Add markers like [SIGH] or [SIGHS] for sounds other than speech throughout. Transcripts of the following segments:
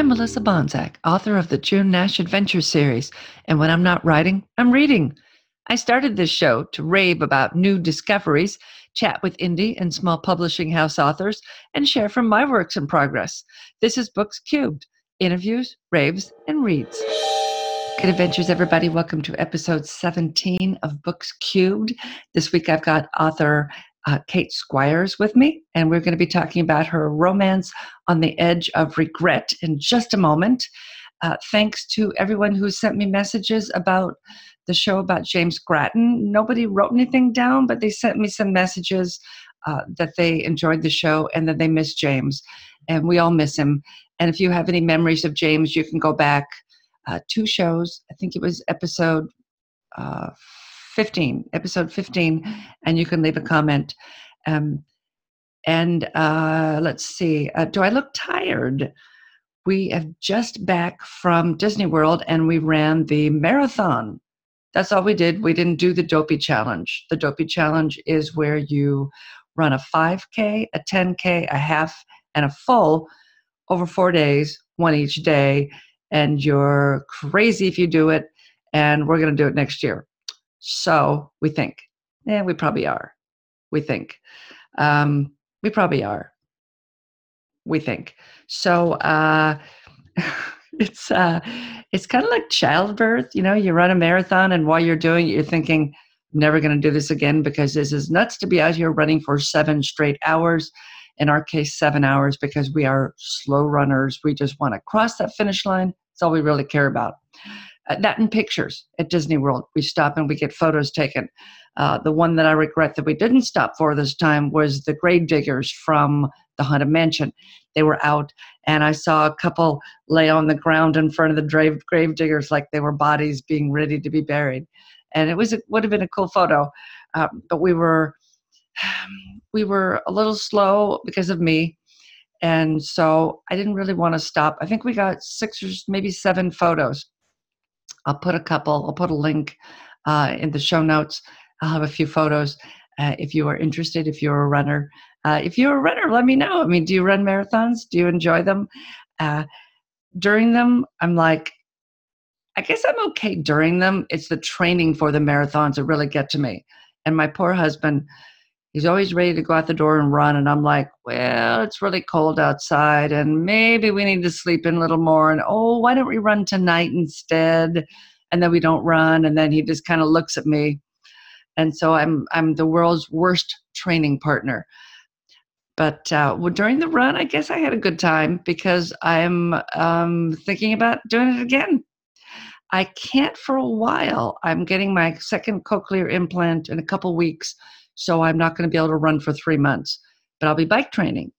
I'm Melissa Banczak, author of the June Nash Adventure series, and when I'm not writing, I'm reading. I started this show to rave about new discoveries, chat with indie and small publishing house authors, and share from my works in progress. This is Books Cubed interviews, raves, and reads. Good adventures, everybody. Welcome to episode 17 of Books Cubed. This week I've got author uh, Kate Squires with me, and we're going to be talking about her romance on the edge of regret in just a moment. Uh, thanks to everyone who sent me messages about the show about James Grattan. Nobody wrote anything down, but they sent me some messages uh, that they enjoyed the show and that they miss James. And we all miss him. And if you have any memories of James, you can go back uh, two shows. I think it was episode uh, 15, episode 15, and you can leave a comment. Um, and uh, let's see, uh, do I look tired? We have just back from Disney World and we ran the marathon. That's all we did. We didn't do the Dopey Challenge. The Dopey Challenge is where you run a 5K, a 10K, a half, and a full over four days, one each day. And you're crazy if you do it. And we're going to do it next year. So we think. Yeah, we probably are. We think. Um, we probably are. We think. So uh, [LAUGHS] it's uh, it's kind of like childbirth. You know, you run a marathon, and while you're doing it, you're thinking, never going to do this again because this is nuts to be out here running for seven straight hours. In our case, seven hours because we are slow runners. We just want to cross that finish line. That's all we really care about. Uh, that in pictures at Disney World. We stop and we get photos taken. Uh, the one that I regret that we didn't stop for this time was the grave diggers from the Haunted Mansion. They were out, and I saw a couple lay on the ground in front of the grave, grave diggers like they were bodies being ready to be buried. And it was would have been a cool photo, uh, but we were [SIGHS] we were a little slow because of me, and so I didn't really want to stop. I think we got six or maybe seven photos I'll put a couple, I'll put a link uh, in the show notes. I'll have a few photos uh, if you are interested, if you're a runner. Uh, if you're a runner, let me know. I mean, do you run marathons? Do you enjoy them? Uh, during them, I'm like, I guess I'm okay during them. It's the training for the marathons that really get to me. And my poor husband, he's always ready to go out the door and run and i'm like well it's really cold outside and maybe we need to sleep in a little more and oh why don't we run tonight instead? And then we don't run and then he just kind of looks at me. And so i'm i'm the world's worst training partner. But uh, well, during the run i guess i had a good time because i'm um, thinking about doing it again. I can't for a while. I'm getting my second cochlear implant in a couple weeks so I'm not going to be able to run for three months, but I'll be bike training.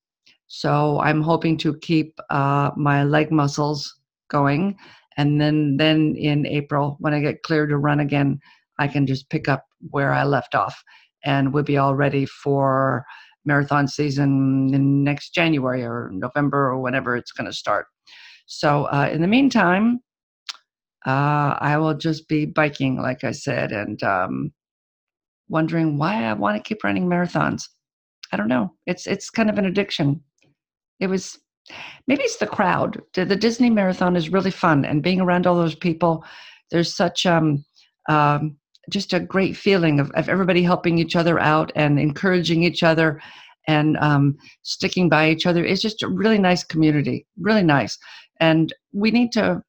So I'm hoping to keep uh, my leg muscles going, and then then in April when I get cleared to run again, I can just pick up where I left off, and we'll be all ready for marathon season in next January or November or whenever it's going to start. So uh, in the meantime, uh, I will just be biking, like I said, and um, wondering why I want to keep running marathons. I don't know. It's it's kind of an addiction. It was maybe it's the crowd. The, the Disney marathon is really fun, and being around all those people, there's such um, um, just a great feeling of, of everybody helping each other out and encouraging each other and um, sticking by each other. It's just a really nice community, really nice. And we need to,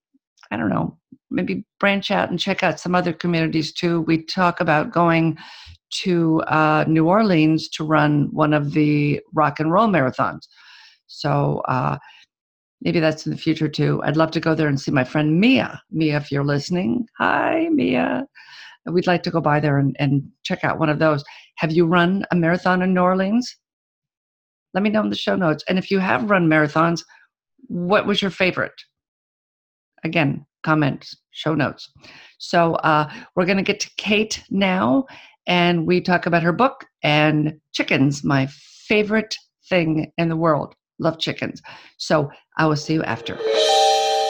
I don't know, maybe branch out and check out some other communities too. We talk about going to uh, New Orleans to run one of the rock and roll marathons. So uh, maybe that's in the future too. I'd love to go there and see my friend Mia. Mia, if you're listening, hi, Mia. We'd like to go by there and, and check out one of those. Have you run a marathon in New Orleans? Let me know in the show notes. And if you have run marathons, what was your favorite? Again, comments, show notes. So uh, we're going to get to Kate now, and we talk about her book and chickens, my favorite thing in the world. Love chickens. So I will see you after.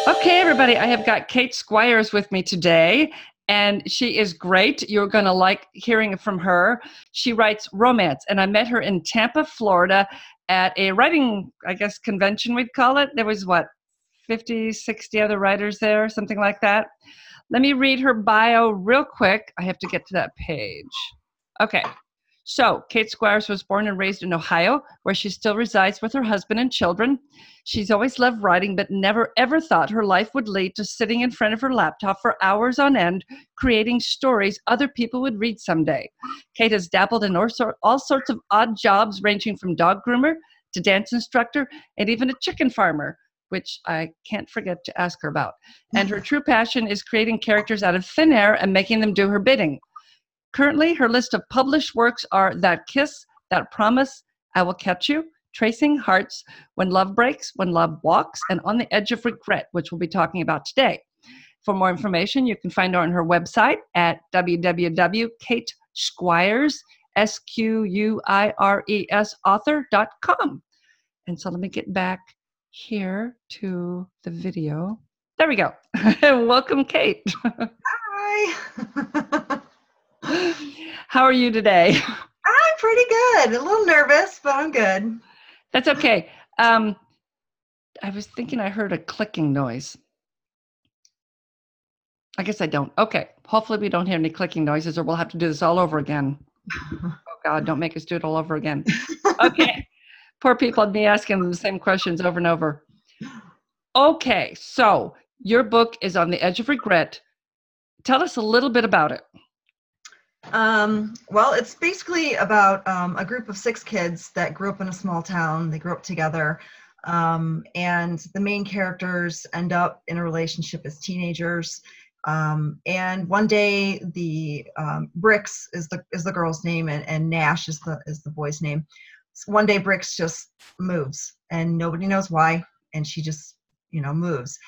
Okay, everybody, I have got Kate Squires with me today, and she is great. You're going to like hearing from her. She writes romance, and I met her in Tampa, Florida at a writing, I guess, convention, we'd call it. There was what, 50, 60 other writers there, something like that. Let me read her bio real quick. I have to get to that page. Okay. So, Kate Squires was born and raised in Ohio, where she still resides with her husband and children. She's always loved writing, but never ever thought her life would lead to sitting in front of her laptop for hours on end, creating stories other people would read someday. Kate has dabbled in all sorts of odd jobs, ranging from dog groomer to dance instructor and even a chicken farmer, which I can't forget to ask her about. And her [LAUGHS] true passion is creating characters out of thin air and making them do her bidding. Currently, her list of published works are That Kiss, That Promise, I Will Catch You, Tracing Hearts, When Love Breaks, When Love Walks, and On the Edge of Regret, which we'll be talking about today. For more information, you can find her on her website at www.katesquires, S-Q-U-I-R-E-S, author.com. And so let me get back here to the video. There we go. [LAUGHS] Welcome, Kate. Hi. [LAUGHS] How are you today? I'm pretty good. A little nervous, but I'm good. That's okay. Um, I was thinking I heard a clicking noise. I guess I don't. Okay. Hopefully, we don't hear any clicking noises, or we'll have to do this all over again. [LAUGHS] oh, God, don't make us do it all over again. Okay. Poor people, me asking them the same questions over and over. Okay. So, your book is On the Edge of Regret. Tell us a little bit about it. Um, well, it's basically about um, a group of six kids that grew up in a small town. They grew up together. Um, and the main characters end up in a relationship as teenagers. Um, and one day, the um, Bricks is the is the girl's name, and, and Nash is the is the boy's name. One day, Bricks just moves, and nobody knows why, and she just you know moves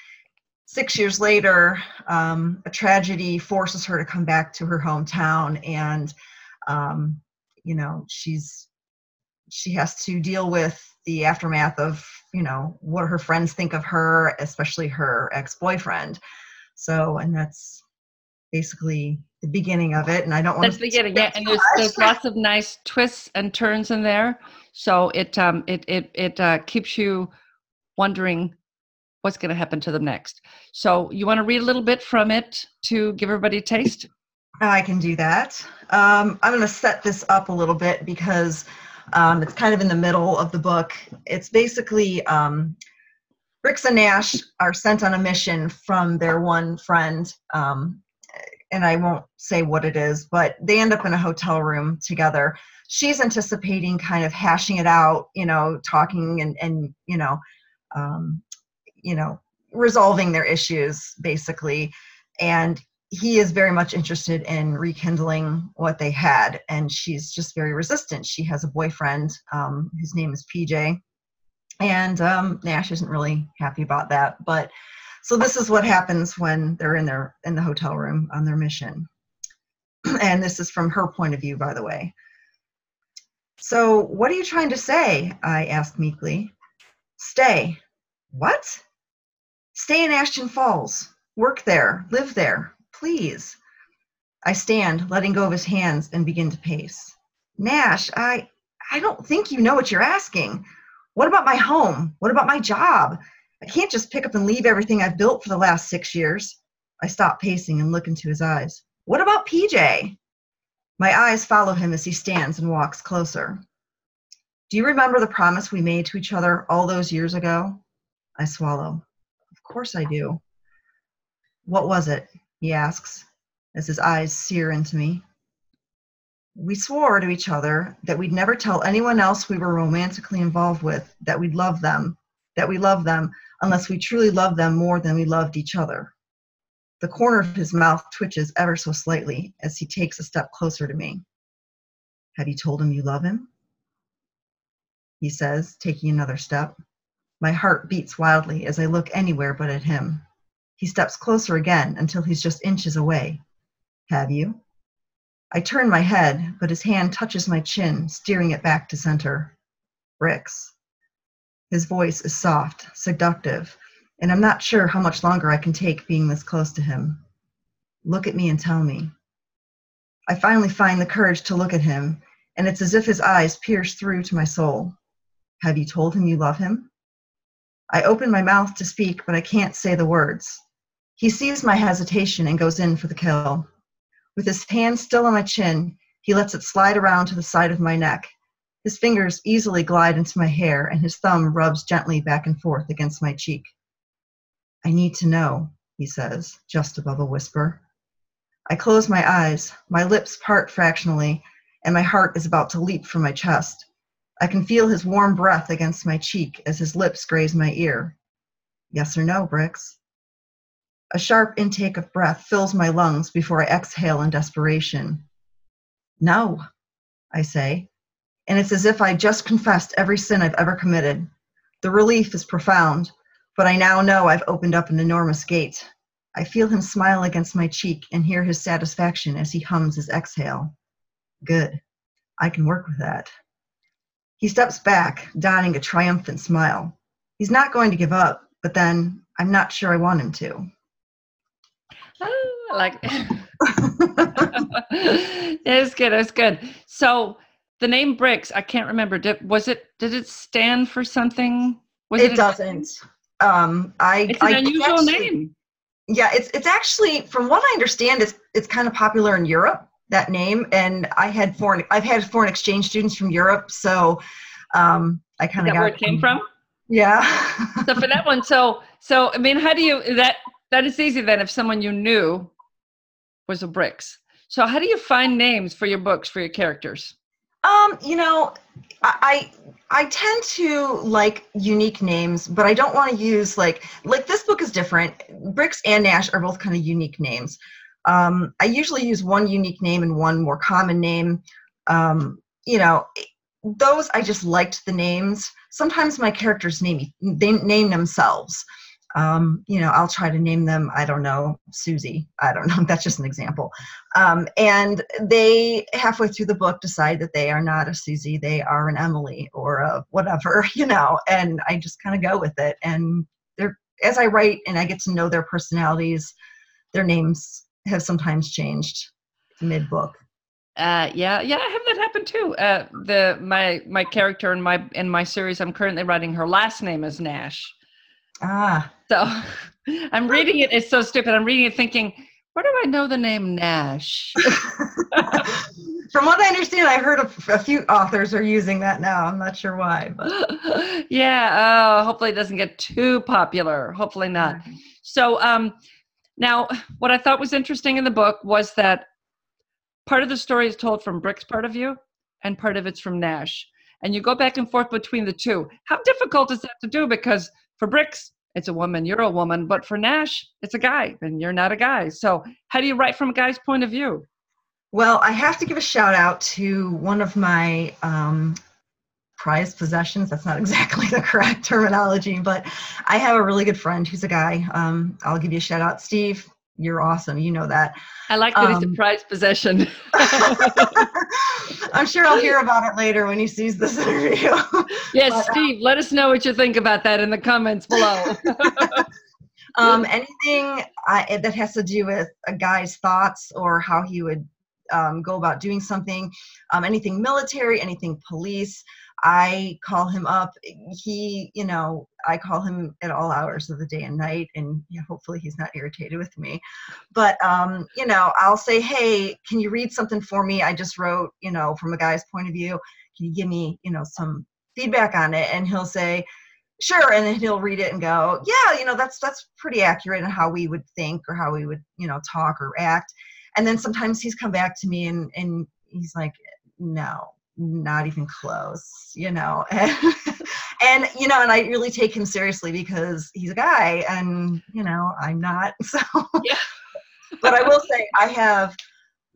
six years later, um, a tragedy forces her to come back to her hometown, and um, you know she's she has to deal with the aftermath of you know what her friends think of her, especially her ex-boyfriend. So, and that's basically beginning of it. And I don't want that's the beginning, yeah. And there's there's lots of nice twists and turns in there, so it um it it it uh, keeps you wondering what's going to happen to them next. So, you want to read a little bit from it to give everybody a taste? I can do that. Um, I'm going to set this up a little bit because um, it's kind of in the middle of the book. It's basically um, Bricks and Nash are sent on a mission from their one friend, um, and I won't say what it is, but they end up in a hotel room together. She's anticipating kind of hashing it out, you know, talking and, and you know, um, you know resolving their issues basically. And he is very much interested in rekindling what they had and she's just very resistant. She has a boyfriend um, whose name is pj and um, nash isn't really happy about that but so this is what happens when they're in their in the hotel room on their mission [CLEARS THROAT] and this is from her point of view by the way so what are you trying to say i asked meekly stay what Stay in Ashton Falls. Work there. Live there. Please. I stand, letting go of his hands, and begin to pace. Nash, I I don't think you know what you're asking. What about my home? What about my job? I can't just pick up and leave everything I've built for the last six years. I stop pacing and look into his eyes. What about PJ? My eyes follow him as he stands and walks closer. Do you remember the promise we made to each other all those years ago? I swallow Of course I do. What was it? he asks as his eyes sear into me. We swore to each other that we'd never tell anyone else we were romantically involved with that we'd love them, that we love them, unless we truly loved them more than we loved each other. The corner of his mouth twitches ever so slightly as he takes a step closer to me. Have you told him you love him? He says, taking another step. My heart beats wildly as I look anywhere but at him. He steps closer again until he's just inches away. Have you? I turn my head, but his hand touches my chin, steering it back to center. Bricks. His voice is soft, seductive, and I'm not sure how much longer I can take being this close to him. Look at me and tell me. I finally find the courage to look at him, and it's as if his eyes pierce through to my soul. Have you told him you love him? I open my mouth to speak, but I can't say the words. He sees my hesitation and goes in for the kill. With his hand still on my chin, he lets it slide around to the side of my neck. His fingers easily glide into my hair, and his thumb rubs gently back and forth against my cheek. I need to know, he says, just above a whisper. I close my eyes, my lips part fractionally, and my heart is about to leap from my chest. I can feel his warm breath against my cheek as his lips graze my ear. Yes or no, Brix? A sharp intake of breath fills my lungs before I exhale in desperation. No, I say, and it's as if I just confessed every sin I've ever committed. The relief is profound, but I now know I've opened up an enormous gate. I feel him smile against my cheek and hear his satisfaction as he hums his exhale. Good. I can work with that. He steps back, donning a triumphant smile. He's not going to give up, but then I'm not sure I want him to. Oh, I like it's [LAUGHS] good. It's good. So the name Brix, I can't remember. Did, was it? Did it stand for something? Was it, it doesn't. Um, I. It's an I unusual actually, name. Yeah, it's it's actually, from what I understand, it's it's kind of popular in Europe that name and i had foreign i've had foreign exchange students from europe so um i kind of got where it came from yeah so for that one so so i mean how do you that that is easy then if someone you knew was a brix so how do you find names for your books for your characters um you know i i tend to like unique names but i don't want to use like like this book is different Bricks and nash are both kind of unique names um, I usually use one unique name and one more common name. Um, you know, those I just liked the names. Sometimes my characters name they name themselves. Um, you know, I'll try to name them. I don't know, Susie. I don't [LAUGHS] know. That's just an example. Um, and they halfway through the book decide that they are not a Susie. They are an Emily or a whatever. [LAUGHS] You know, and I just kind of go with it. And they're as I write and I get to know their personalities, their names have sometimes changed mid book. Uh, yeah, yeah, I have that happen too. Uh, the my my character in my in my series I'm currently writing, her last name is Nash. Ah. So [LAUGHS] I'm reading it. It's so stupid. I'm reading it thinking, where do I know the name Nash? From what I understand, I heard a, a, few authors are using that now. I'm not sure why, but [LAUGHS] yeah. Oh, hopefully it doesn't get too popular. Hopefully not. So, um, now, what I thought was interesting in the book was that part of the story is told from Brix's part of view and part of it's from Nash. And you go back and forth between the two. How difficult is that to do? Because for Bricks, it's a woman, you're a woman, but for Nash, it's a guy, and you're not a guy. So, how do you write from a guy's point of view? Well, I have to give a shout out to one of my um, prized possessions. That's not [LAUGHS] exactly the correct terminology, but I have a really good friend who's a guy. Um, I'll give you a shout out, Steve. You're awesome. You know that. I like that um, he's a um, prized possession. [LAUGHS] I'm sure I'll hear about it later when he sees this [LAUGHS] interview. yes, but, uh, Steve, let us know what you think about that in the comments below. [LAUGHS] um, anything I, that has to do with a guy's thoughts or how he would um, go about doing something, um, anything military, anything police. I call him up. He, you know, I call him at all hours of the day and night, and hopefully he's not irritated with me. But um, you know, I'll say, "Hey, can you read something for me? I just wrote, you know, from a guy's point of view. Can you give me, you know, some feedback on it?" And he'll say, "Sure," and then he'll read it and go, "Yeah, you know, that's that's pretty accurate in how we would think or how we would, you know, talk or act." And then sometimes he's come back to me and and he's like, "No, not even close you know [LAUGHS] and, and you know and i really take him seriously because he's a guy and you know i'm not [LAUGHS] so yeah. but i will say i have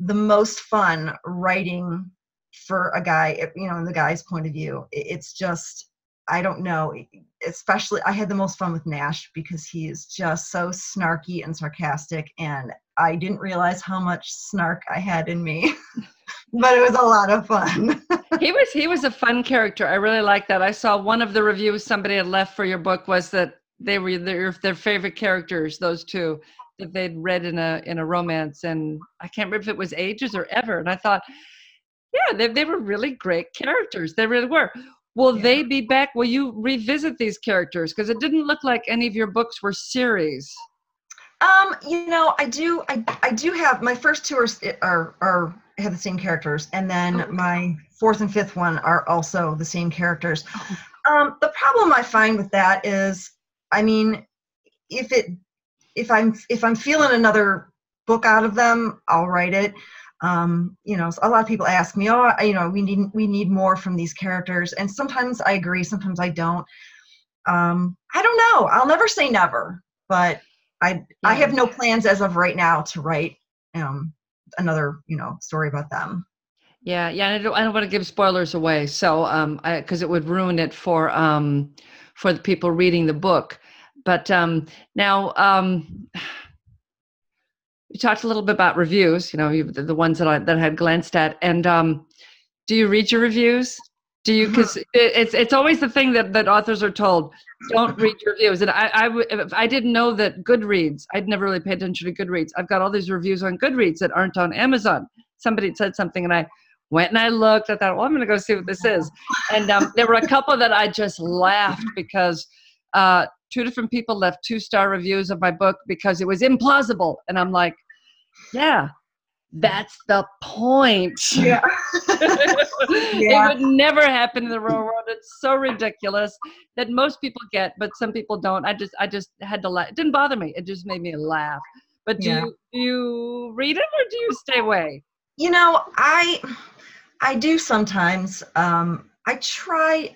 the most fun writing for a guy you know in the guy's point of view it's just i don't know especially i had the most fun with nash because he is just so snarky and sarcastic and i didn't realize how much snark i had in me [LAUGHS] but it was a lot of fun. He was he was a fun character. I really like that. I saw one of the reviews somebody had left for your book was that they were their their favorite characters, those two that they'd read in a in a romance, and I can't remember if it was ages or ever. And I thought, yeah, they they were really great characters. They really were. Will Yeah. they be back? Will you revisit these characters? Because it didn't look like any of your books were series. Um, you know, I do, I, I do have my first two are, are, are have the same characters, and then Oh, okay. my fourth and fifth one are also the same characters. Oh. Um, the problem I find with that is, I mean, if it, if I'm, if I'm feeling another book out of them, I'll write it. Um, you know, a lot of people ask me, oh, you know, we need, we need more from these characters, and sometimes I agree, sometimes I don't. Um, I don't know. I'll never say never, but I I have no plans as of right now to write um another you know story about them. Yeah, yeah. And I don't, I don't want to give spoilers away, so um, because it would ruin it for um, for the people reading the book. But um, now, um, we talked a little bit about reviews. You know, you, the, the ones that I that I had glanced at, and um, do you read your reviews? Do you? Because [LAUGHS] it, it's it's always the thing that that authors are told don't read your reviews. And I I, I didn't know that Goodreads. I'd never really paid attention to Goodreads. I've got all these reviews on Goodreads that aren't on Amazon. Somebody said something, and I went and I looked. I thought, well, I'm going to go see what this is. And um, there were a couple that I just laughed because uh, two different people left two star reviews of my book because it was implausible. And I'm like, yeah, that's the point. [LAUGHS] Yeah. Yeah. [LAUGHS] it would never happen in the real world. It's so ridiculous that most people get, but some people don't. I just, I just had to laugh. It didn't bother me. It just made me laugh. But do Yeah. you do you read it or do you stay away? You know, I I do sometimes. Um, I try,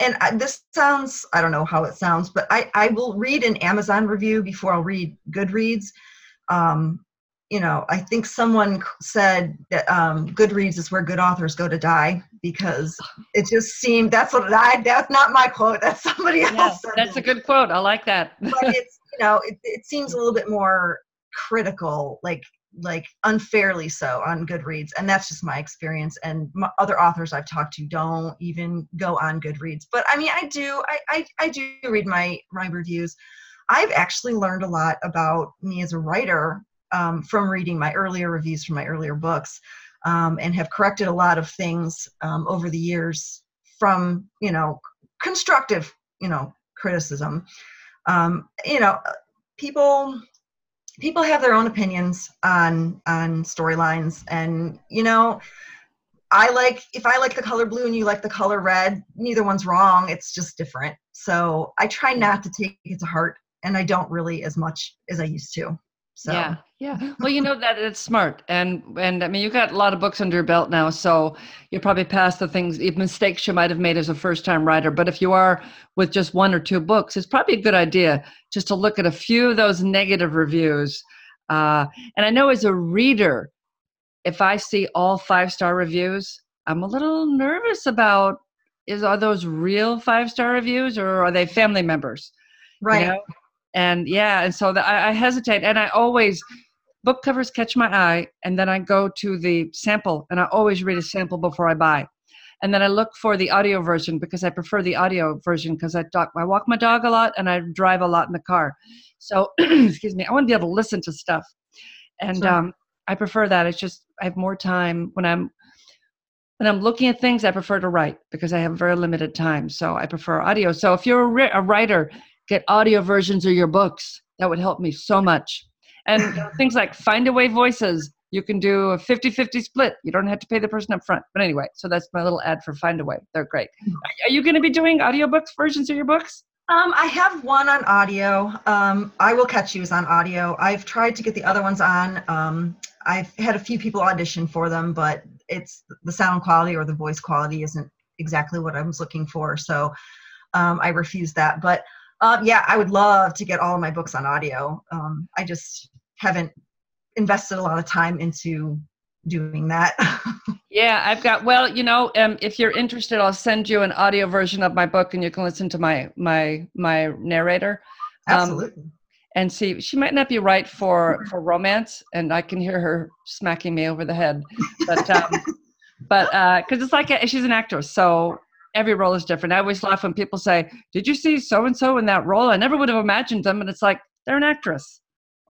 and I, this sounds I don't know how it sounds, but I I will read an Amazon review before I'll read Goodreads. Um, you know, I think someone said that um, Goodreads is where good authors go to die because it just seemed that's what I that's not my quote. That's somebody else. Yeah, that's a good quote. I like that. but it's you know it, it seems a little bit more critical like like unfairly so on goodreads and that's just my experience and m other authors i've talked to don't even go on goodreads but i mean i do I, I i do read my my reviews. I've actually learned a lot about me as a writer um, from reading my earlier reviews from my earlier books um, and have corrected a lot of things um, over the years from you know constructive you know criticism. Um, you know people people have their own opinions on on storylines. And you know i like if i like the color blue and you like the color red neither one's wrong. It's just different. So i try not to take it to heart and i don't really as much as i used to so Yeah, yeah. [LAUGHS] Well, you know that it's smart, and and I mean, you've got a lot of books under your belt now, so you're probably past the things, mistakes you might have made as a first-time writer. But if you are with just one or two books, it's probably a good idea just to look at a few of those negative reviews. Uh, and I know as a reader, if I see all five-star reviews, I'm a little nervous about is are those real five-star reviews or are they family members? you right know? And yeah and so the, I, I hesitate and i always book covers catch my eye and then i go to the sample and i always read a sample before i buy. And then i look for the audio version because i prefer the audio version because i talk i walk my dog a lot and i drive a lot in the car. So [CLEARS THROAT] excuse me i want to be able to listen to stuff. And Sure. um, i prefer that it's just i have more time when i'm when i'm looking at things i prefer to write because i have very limited time so i prefer audio. So if you're a, a writer get audio versions of your books that would help me so much and [LAUGHS] things like Findaway Voices you can do a 50-50 split you don't have to pay the person up front but anyway so that's my little ad for Findaway they're great are you going to be doing audiobooks versions of your books Um, I have one on audio. Um, I will catch you is on audio. I've tried to get the other ones on. Um, I've had a few people audition for them, but it's the sound quality or the voice quality isn't exactly what I was looking for. So um, I refuse that. But um, yeah, I would love to get all of my books on audio. Um, I just haven't invested a lot of time into doing that. [LAUGHS] Yeah, I've got. Well, you know, um, if you're interested, I'll send you an audio version of my book, and you can listen to my my my narrator. Um, Absolutely. and see, she might not be right for for romance, and I can hear her smacking me over the head. But um, [LAUGHS] but because it's like a, she's an actress, so every role is different. I always laugh when people say, "Did you see so and so in that role?" I never would have imagined them, and it's like they're an actress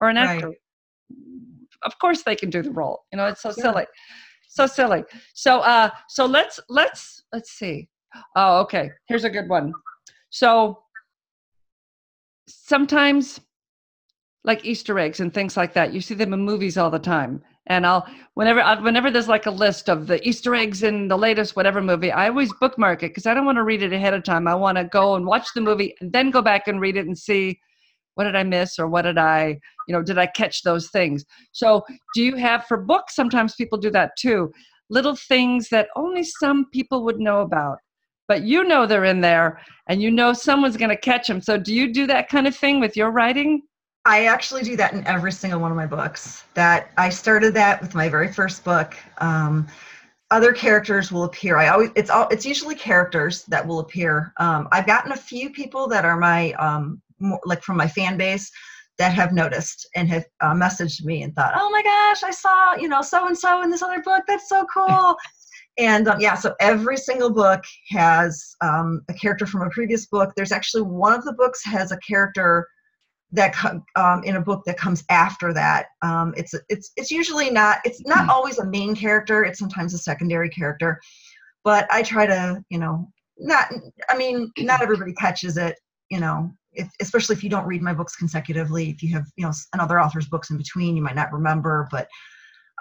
or an Right. actor. Of course, they can do the role. You know, it's so Sure. silly so silly so uh so let's let's let's see Oh, okay. Here's a good one. So sometimes like Easter eggs and things like that. You see them in movies all the time. And I'll whenever whenever there's like a list of the Easter eggs in the latest whatever movie, I always bookmark it because I don't want to read it ahead of time. I want to go and watch the movie and then go back and read it and see what did I miss or what did I, you know, did I catch those things? So, do you have for books? Sometimes people do that too. Little things that only some people would know about, but you know they're in there and you know someone's going to catch them. So, do you do that kind of thing with your writing? I actually do that in every single one of my books. That I started that with my very first book. Um, other characters will appear. I always it's all it's usually characters that will appear. Um, I've gotten a few people that are my um, more, like from my fan base that have noticed and have uh, messaged me and thought, "Oh my gosh, I saw you know so and so in this other book. That's so cool." [LAUGHS] and um, yeah, so every single book has um, a character from a previous book. There's actually one of the books has a character that um, in a book that comes after that. Um, it's it's it's usually not it's not hmm. always a main character. It's sometimes a secondary character, but I try to you know not I mean not everybody catches it. You know, if, especially if you don't read my books consecutively. If you have you know another author's books in between, you might not remember. But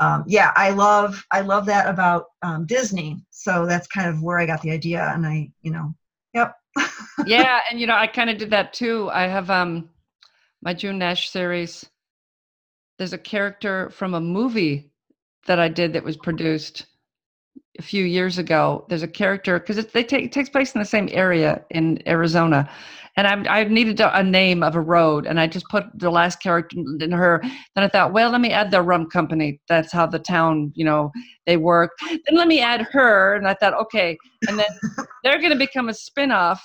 um, yeah, I love I love that about um, Disney. So that's kind of where I got the idea, and I you know, yep. [LAUGHS] yeah, and you know I kind of did that too. I have um my June Nash series, there's a character from a movie that I did that was produced a few years ago. There's a character because they take it takes place in the same area in Arizona, and I I needed a name of a road, and I just put the last character in her. Then I thought, well, let me add the rum company. That's how the town, you know, they work. Then let me add her, and I thought, okay, and then [LAUGHS] they're going to become a spinoff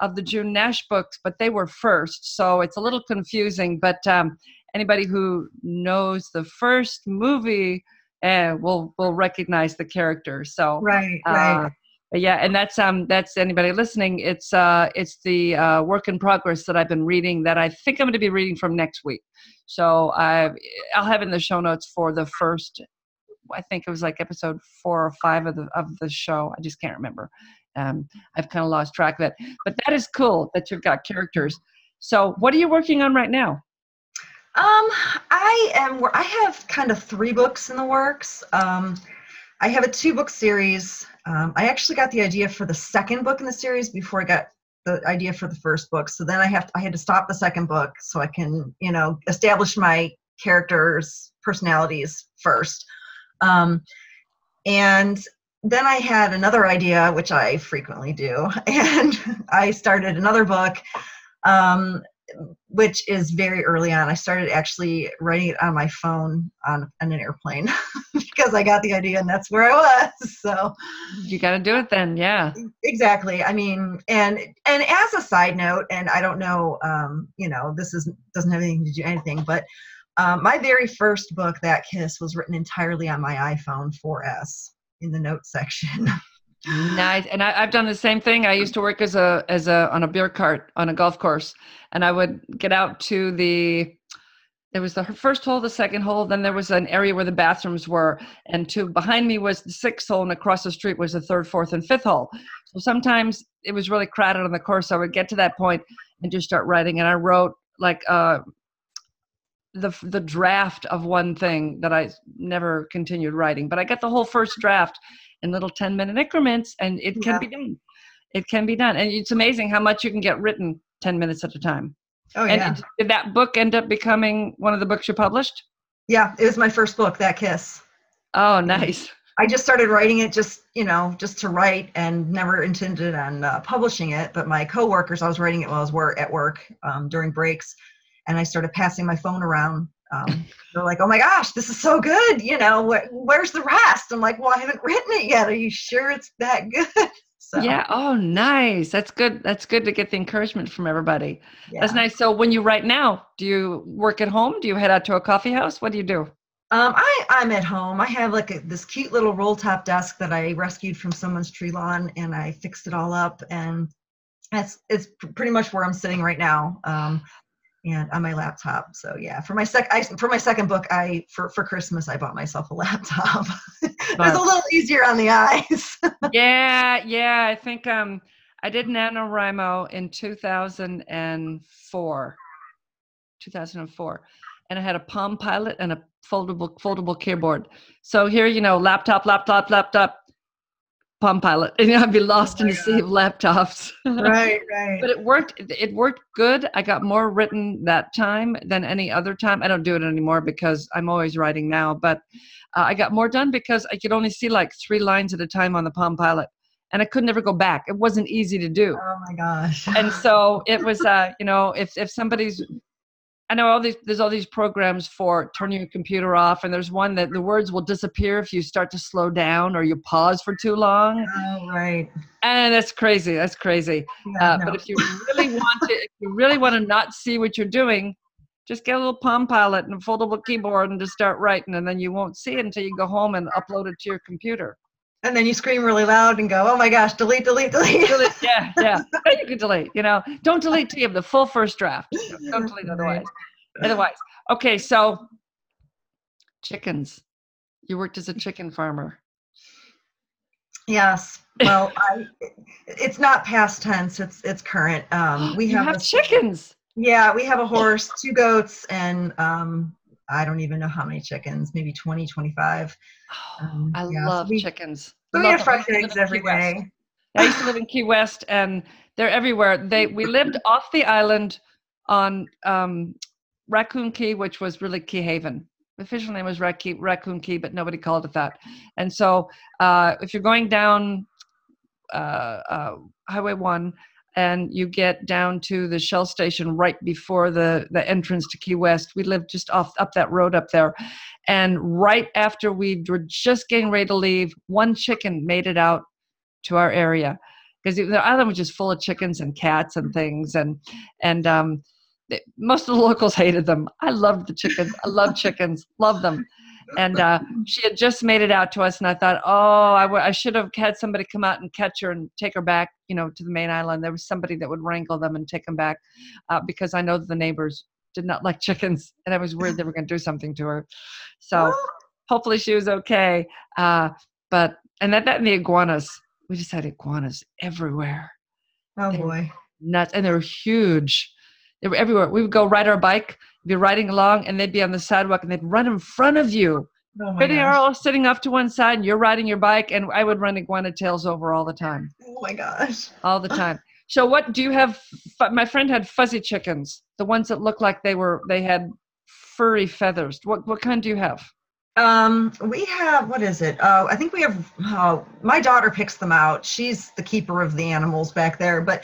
of the June Nash books, but they were first, so it's a little confusing. But um, anybody who knows the first movie uh, will will recognize the character. So right, uh, right. Yeah, and that's um that's anybody listening. It's uh it's the uh, work in progress that I've been reading that I think I'm going to be reading from next week. So I I'll have in the show notes for the first I think it was like episode four or five of the of the show. I just can't remember um, I've kind of lost track of it. But that is cool that you've got characters. So, what are you working on right now? Um, I am. I have kind of three books in the works. Um, I have a two book series. Um, I actually got the idea for the second book in the series before I got the idea for the first book. So then I have to, I had to stop the second book so I can you know establish my characters' personalities first. Um, and then I had another idea, which I frequently do, [LAUGHS] and I started another book, um, which is very early on. I started actually writing it on my phone on, on an airplane [LAUGHS] because I got the idea, and that's where I was. [LAUGHS] So you got to do it then, yeah. Exactly. I mean, and and as a side note, and I don't know, um, you know, this is doesn't have anything to do anything, but. Um, my very first book, That Kiss, was written entirely on my iPhone 4S in the notes section. [LAUGHS] nice. And I, have done the same thing. I used to work as a as a on a beer cart on a golf course and i would get out to the there was the first hole the second hole then there was an area where the bathrooms were and to behind me was the sixth hole and across the street was the third fourth and fifth hole. So sometimes it was really crowded on the course. I would get to that point and just start writing and i wrote like uh the the draft of one thing that I never continued writing, but I got the whole first draft in little 10 minute increments and it can yeah. be done. It can be done. And it's amazing how much you can get written 10 minutes at a time. Oh, yeah. And did that book end up becoming one of the books you published? Yeah, it was my first book, That Kiss. Oh, nice. I just started writing it just, you know, just to write and never intended on uh, publishing it. But my coworkers, I was writing it while I was work, at work um, during breaks and I started passing my phone around. Um, [LAUGHS] they're like, "Oh my gosh, this is so good!" You know, wh- where's the rest? I'm like, "Well, I haven't written it yet. Are you sure it's that good?" [LAUGHS] So. Yeah. Oh, nice. That's good. That's good to get the encouragement from everybody. Yeah. That's nice. So, when you write now, do you work at home? Do you head out to a coffee house? What do you do? Um, I I'm at home. I have like a, this cute little roll top desk that I rescued from someone's tree lawn, and I fixed it all up, and that's it's pretty much where I'm sitting right now. Um, and on my laptop. So yeah, for my sec I, for my second book, I for for Christmas I bought myself a laptop. [LAUGHS] it was a little easier on the eyes. [LAUGHS] yeah, yeah. I think um, I did NaNoWriMo in 2004. 2004. And I had a Palm Pilot and a foldable foldable keyboard. So here, you know, laptop, laptop, laptop, Palm Pilot, and [LAUGHS] I'd be lost oh in the sea of laptops. [LAUGHS] right, right. But it worked. It worked good. I got more written that time than any other time. I don't do it anymore because I'm always writing now. But uh, I got more done because I could only see like three lines at a time on the Palm Pilot, and I could never go back. It wasn't easy to do. Oh my gosh. and so it was. Uh, you know, if if somebody's I know all these there's all these programs for turning your computer off and there's one that the words will disappear if you start to slow down or you pause for too long. Oh right. And that's crazy. That's crazy. Yeah, uh, no. But if you really want to if you really want to not see what you're doing, just get a little Palm Pilot and a foldable keyboard and just start writing and then you won't see it until you go home and upload it to your computer. And then you scream really loud and go, "Oh my gosh, delete, delete, delete!" delete yeah, yeah. [LAUGHS] you can delete. You know, don't delete till you have the full first draft. Don't delete otherwise. Otherwise, okay. So, chickens. You worked as a chicken farmer. Yes. Well, I. It's not past tense. It's it's current. Um, [GASPS] we have, have a, chickens. Yeah, we have a horse, two goats, and um, I don't even know how many chickens, maybe 20, 25. Um, I yeah, love so we, chickens. we have fresh eggs every day. I used to live in Key West, and they're everywhere. They we [LAUGHS] lived off the island on um, Raccoon Key, which was really Key Haven. The official name was Raccoon Key, but nobody called it that. And so, uh, if you're going down uh, uh, Highway One, and you get down to the Shell station right before the the entrance to Key West. We lived just off up that road up there, and right after we were just getting ready to leave, one chicken made it out to our area because the island was just full of chickens and cats and things, and and um, most of the locals hated them. I loved the chickens. I love chickens. Love them and uh, she had just made it out to us and i thought oh I, w- I should have had somebody come out and catch her and take her back you know to the main island. There was somebody that would wrangle them and take them back uh, because i know that the neighbors did not [LAUGHS] like chickens and i was worried they were going to do something to her. So hopefully she was okay uh, but and that, that and the iguanas. We just had iguanas everywhere. Oh boy. nuts and they were huge. They were everywhere. We would go ride our bike be riding along and they'd be on the sidewalk and they'd run in front of you. Oh they are all sitting off to one side and you're riding your bike and I would run iguana tails over all the time. Oh my gosh. All the time. So what do you have? My friend had fuzzy chickens, the ones that looked like they were, they had furry feathers. What, what kind do you have? Um, we have, what is it? Uh, I think we have, uh, my daughter picks them out. She's the keeper of the animals back there, but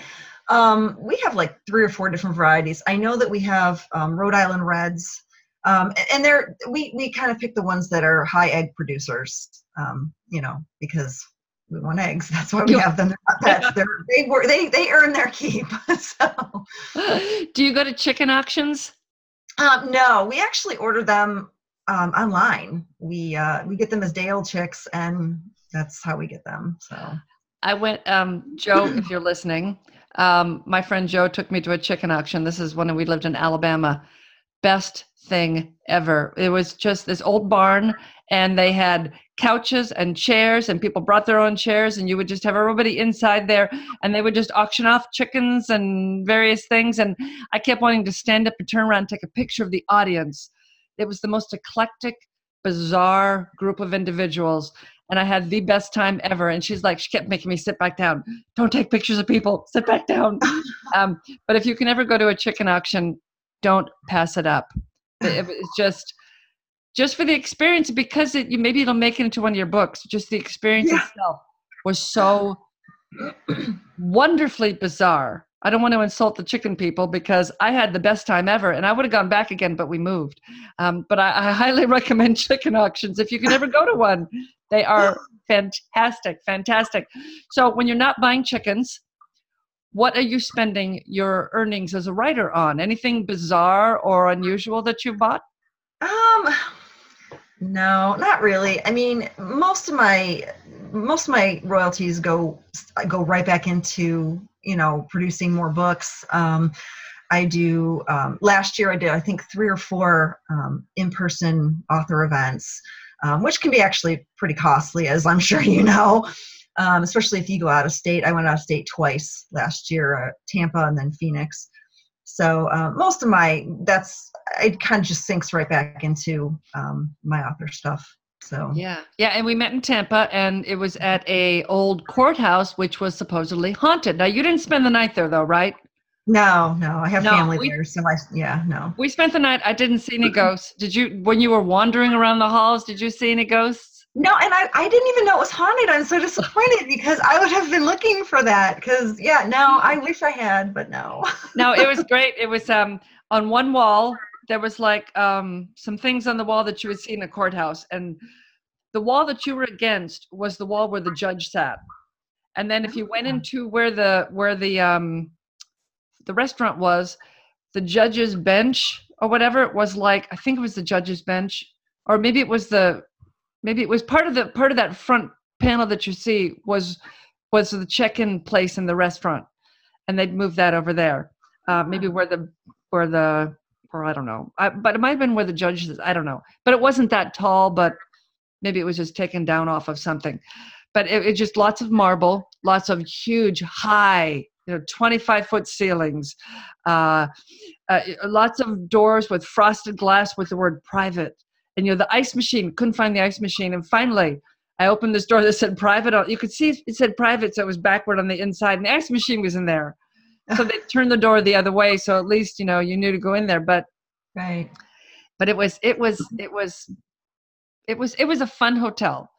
um, we have like three or four different varieties. I know that we have um, Rhode Island Reds, um, and they're we we kind of pick the ones that are high egg producers. Um, you know, because we want eggs. [LAUGHS] That's why we have them. They're not pets. They're, they were they they earn their keep. [LAUGHS] so, [GASPS] do you go to chicken auctions? Um, no, we actually order them um, online. We uh, we get them as day old chicks, and that's how we get them. So I went, um, Joe, if you're listening, um, my friend Joe took me to a chicken auction. This is when we lived in Alabama. Best thing ever. It was just this old barn, and they had couches and chairs, and people brought their own chairs, and you would just have everybody inside there, and they would just auction off chickens and various things. And I kept wanting to stand up and turn around and take a picture of the audience. It was the most eclectic, bizarre group of individuals and I had the best time ever. And she's like, she kept making me sit back down. Don't take pictures of people. Sit back down. [LAUGHS] um, but if you can ever go to a chicken auction, don't pass it up. it's just, just for the experience, because it, you maybe it'll make it into one of your books. Just the experience yeah. itself was so [CLEARS THROAT] wonderfully bizarre. I don't want to insult the chicken people because I had the best time ever, and I would have gone back again, but we moved. Um, but I, I, highly [LAUGHS] recommend chicken auctions if you can ever go to one. They are fantastic, fantastic. So when you're not buying chickens, what are you spending your earnings as a writer on? Anything bizarre or unusual that you bought? Um, no, not really. I mean, most of my most of my royalties go go right back into you know producing more books. Um, I do. Um, last year, I did I think three or four um, in person author events. Um, which can be actually pretty costly, as I'm [LAUGHS] sure you know, um, especially if you go out of state. I went out of state twice last year, uh, Tampa and then Phoenix. So uh, most of my that's it kind of just sinks right back into um, my author stuff. So yeah, yeah, and we met in Tampa, and it was at a old courthouse, which was supposedly haunted. Now you didn't spend the night there, though, right? No, no, I have No, family we- there, so I yeah, no. We spent the night. I didn't see any ghosts. Did you? When you were wandering around the halls, did you see any ghosts? No, and I, I didn't even know it was haunted. I'm so disappointed because I would have been looking for that. Because yeah, no, I wish I had, but no. [LAUGHS] No, it was great. It was um on one wall there was like um some things on the wall that you would see in a courthouse, and the wall that you were against was the wall where the judge sat. And then if you went Ah. into where the where the um the restaurant was, the judge's bench or whatever it was like, I think it was the judge's bench, or maybe it was the maybe it was part of the part of that front panel that you see was was the check-in place in the restaurant. And they'd moved that over there. Uh, maybe where the where the or i don't know. I, but it might have been where the judge is i don't know. But it wasn't that tall but maybe it was just taken down off of something. But it, it just lots of marble lots of huge high you know 25 foot ceilings uh, uh, lots of doors with frosted glass with the word private. And you know the ice machine couldn't find the ice machine. And finally i opened this door that said private you could see it said private so it was backward on the inside and the ice machine was in there. [LAUGHS] So they turned the door the other way so at least you know you knew to go in there. But Right. but it was it was it was it was it was a fun hotel.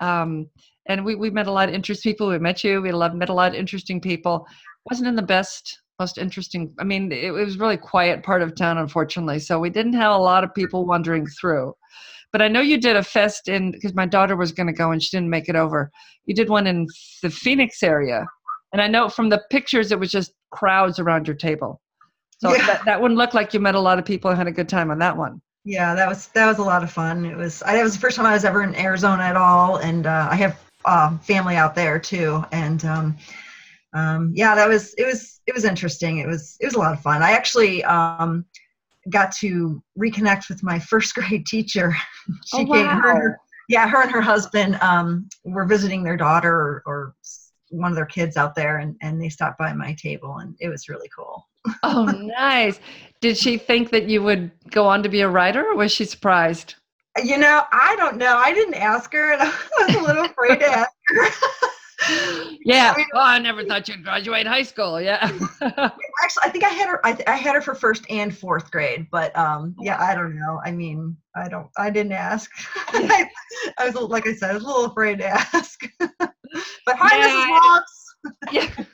Um and we we met a lot of interesting people. We met you. We met a lot of interesting people. Wasn't in the best most interesting i mean it, it was really quiet part of town unfortunately so we didn't have a lot of people wandering through. But i know you did a fest in because my daughter was going to go and she didn't make it over. You did one in the phoenix area. And i know from the pictures it was just crowds around your table. So Yeah. that, that one looked like you met a lot of people and had a good time on that one. Yeah, that was that was a lot of fun. It was I, that was the first time I was ever in Arizona at all, and uh, I have uh, family out there too. And um, um, yeah, that was it was it was interesting. It was it was a lot of fun. I actually um, got to reconnect with my first [LAUGHS] grade teacher. [LAUGHS] she Oh, came. Wow. her- yeah, her and her husband um, were visiting their daughter or, or one of their kids out there, and and they stopped by my table, and it was really cool. Oh, nice. Did she think that you would go on to be a writer or was she surprised? You know, I don't know. I didn't ask her, and [LAUGHS] I was a little afraid to ask her. [LAUGHS] Yeah. I mean- oh, I never thought you'd graduate high school. Yeah. [LAUGHS] Actually, I think I had her. I, th- I had her for first and fourth grade, but um, yeah, I don't know. I mean, I don't. I didn't ask. I, I was like I said, I was a little afraid to ask. but hi, Yeah, Mrs. Watts. yeah.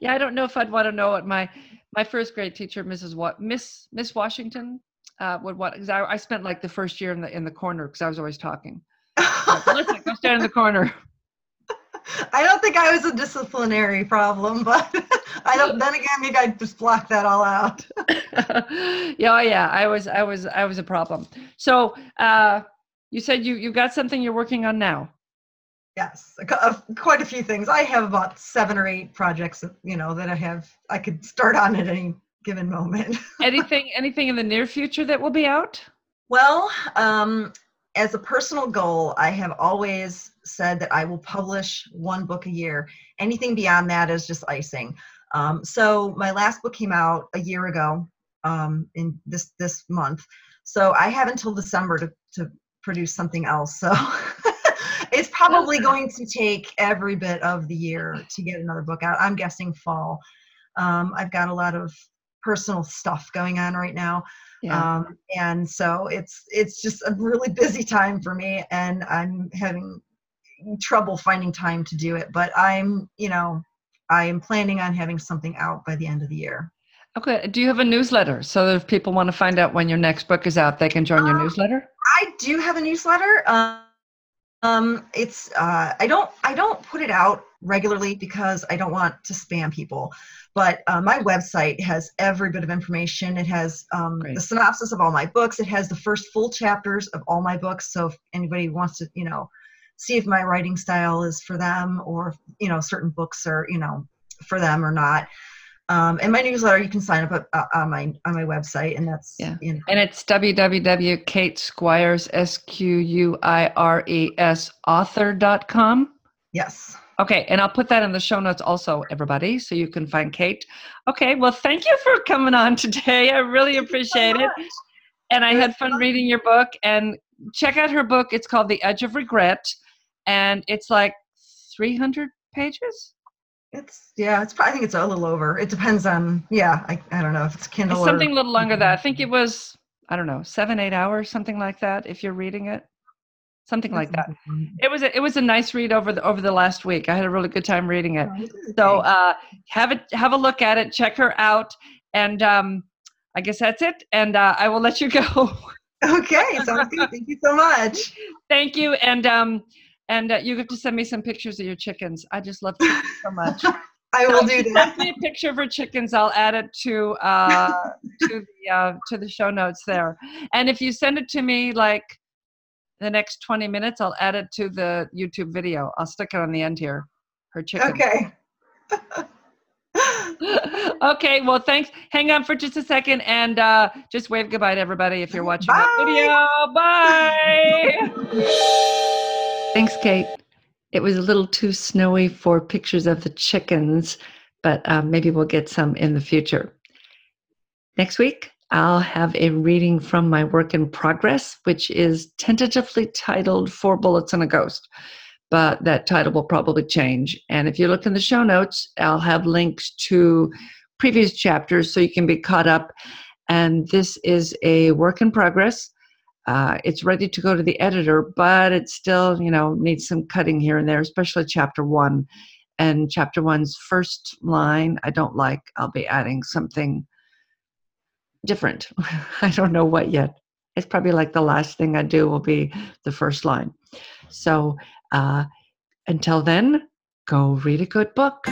Yeah. I don't know if I'd want to know what my my first grade teacher, Mrs. What Miss Miss Washington, uh, would what because I, I spent like the first year in the in the corner because I was always talking. [LAUGHS] Like, Listen, go stand in the corner. I don't think I was a disciplinary problem, but [LAUGHS] I don't. [LAUGHS] Then again, maybe I just blocked that all out. yeah, yeah. I was, I was, I was a problem. So, uh, you said you you got something you're working on now. Yes, quite a few things. I have about seven or eight projects, you know, that I have. I could start on at any given moment. [LAUGHS] Anything, anything in the near future that will be out? Well, um, as a personal goal, I have always said that I will publish one book a year. Anything beyond that is just icing. Um, so my last book came out a year ago um, in this this month. So I have until December to, to produce something else. So [LAUGHS] it's probably going to take every bit of the year to get another book out. I'm guessing fall. Um, I've got a lot of personal stuff going on right now um, and so it's it's just a really [LAUGHS] busy time for me and i'm having trouble finding time to do it but i'm you know i am planning on having something out by the end of the year Okay. Do you have a newsletter so that if people want to find out when your next book is out, they can join your Um, newsletter? i do have a newsletter um, um it's uh i don't i don't put it out regularly because i don't want to spam people but uh, my website has every bit of information. It has um, the synopsis of all my books. It has the first full chapters of all my books. So if anybody wants to you know see if my writing style is for them or you know certain books are you know for them or not Um, and my newsletter, you can sign up at, uh, on my on my website, and that's Yeah. you know, And it's www.kate Squires, S Q U I R E S, author.com. yes. Okay, and I'll put that in the show notes also, everybody, so you can find Kate. Okay, well, thank you for coming on today. I really appreciate it. And I It was had fun reading your book. And check out her book. It's called The Edge of Regret. And it's like 300 pages. It's yeah. It's probably, I think it's a little over. It depends on yeah. I, I don't know if it's Kindle It's something a little longer than that. I think it was, I don't know, seven, eight hours, something like that, if you're reading it. Something like that. It was a, it was a nice read over the over the last week. I had a really good time reading it. So uh, have it have a look at it. Check her out, and um, I guess that's it. And uh, I will let you [LAUGHS] go. okay, sounds good. Thank you so much. Thank you, and um, and uh, you have to send me some pictures of your chickens. I just love chickens so much. [LAUGHS] I will do that. Send me a picture of her chickens. I'll add it to uh, to the uh, to the show notes there. And if you send it to me like the next twenty minutes, I'll add it to the YouTube video. I'll stick it on the end here. Her chicken. Okay. [LAUGHS] [LAUGHS] okay, well, thanks. Hang on for just a second and uh, just wave goodbye to everybody if you're watching that video. Bye. Thanks, Kate. It was a little too snowy for pictures of the chickens, but uh, maybe we'll get some in the future. Next week, I'll have a reading from my work in progress, which is tentatively titled Four Bullets and a Ghost but that title will probably change. And if you look in the show notes, I'll have links to previous chapters so you can be caught up. And this is a work in progress. Uh, it's ready to go to the editor, but it still, you know, needs some cutting here and there, especially chapter one. And chapter one's first line, I don't like. I'll be adding something different. [LAUGHS] I don't know what yet. It's probably like the last thing I do will be the first line. So uh, until then, go read a good book.